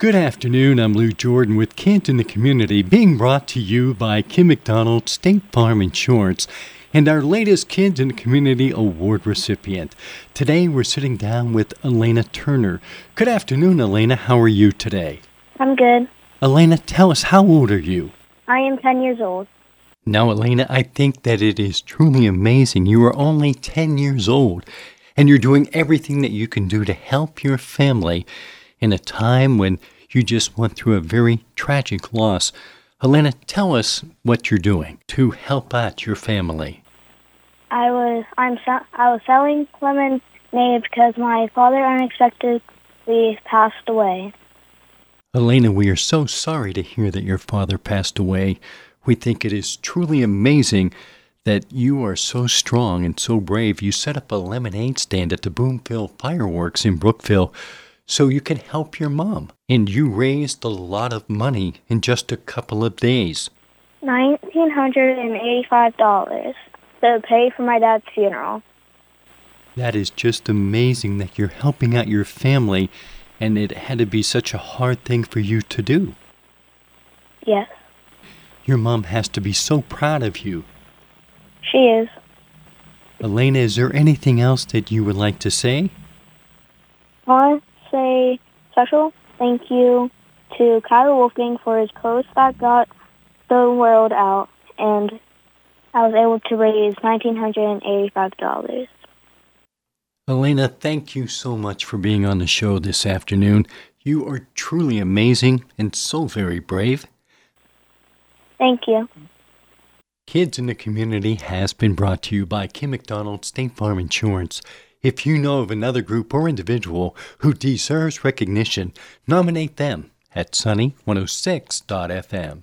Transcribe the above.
Good afternoon. I'm Lou Jordan with Kids in the Community, being brought to you by Kim McDonald State Farm Insurance and our latest Kids in the Community Award recipient. Today we're sitting down with Elena Turner. Good afternoon, Elena. How are you today? I'm good. Elena, tell us how old are you? I am 10 years old. Now, Elena, I think that it is truly amazing. You are only 10 years old and you're doing everything that you can do to help your family in a time when you just went through a very tragic loss. Helena, tell us what you're doing to help out your family. I was I'm I was selling lemonade because my father unexpectedly passed away. Elena, we are so sorry to hear that your father passed away. We think it is truly amazing that you are so strong and so brave. You set up a lemonade stand at the Boomville Fireworks in Brookville so you can help your mom. And you raised a lot of money in just a couple of days. $1,985 to pay for my dad's funeral. That is just amazing that you're helping out your family, and it had to be such a hard thing for you to do. Yes. Your mom has to be so proud of you. She is. Elena, is there anything else that you would like to say? I say special thank you to Kyle Wolfgang for his post that got the world out, and I was able to raise $1,985. Elena, thank you so much for being on the show this afternoon. You are truly amazing and so very brave. Thank you. Kids in the Community has been brought to you by Kim McDonald State Farm Insurance. If you know of another group or individual who deserves recognition, nominate them at sunny106.fm.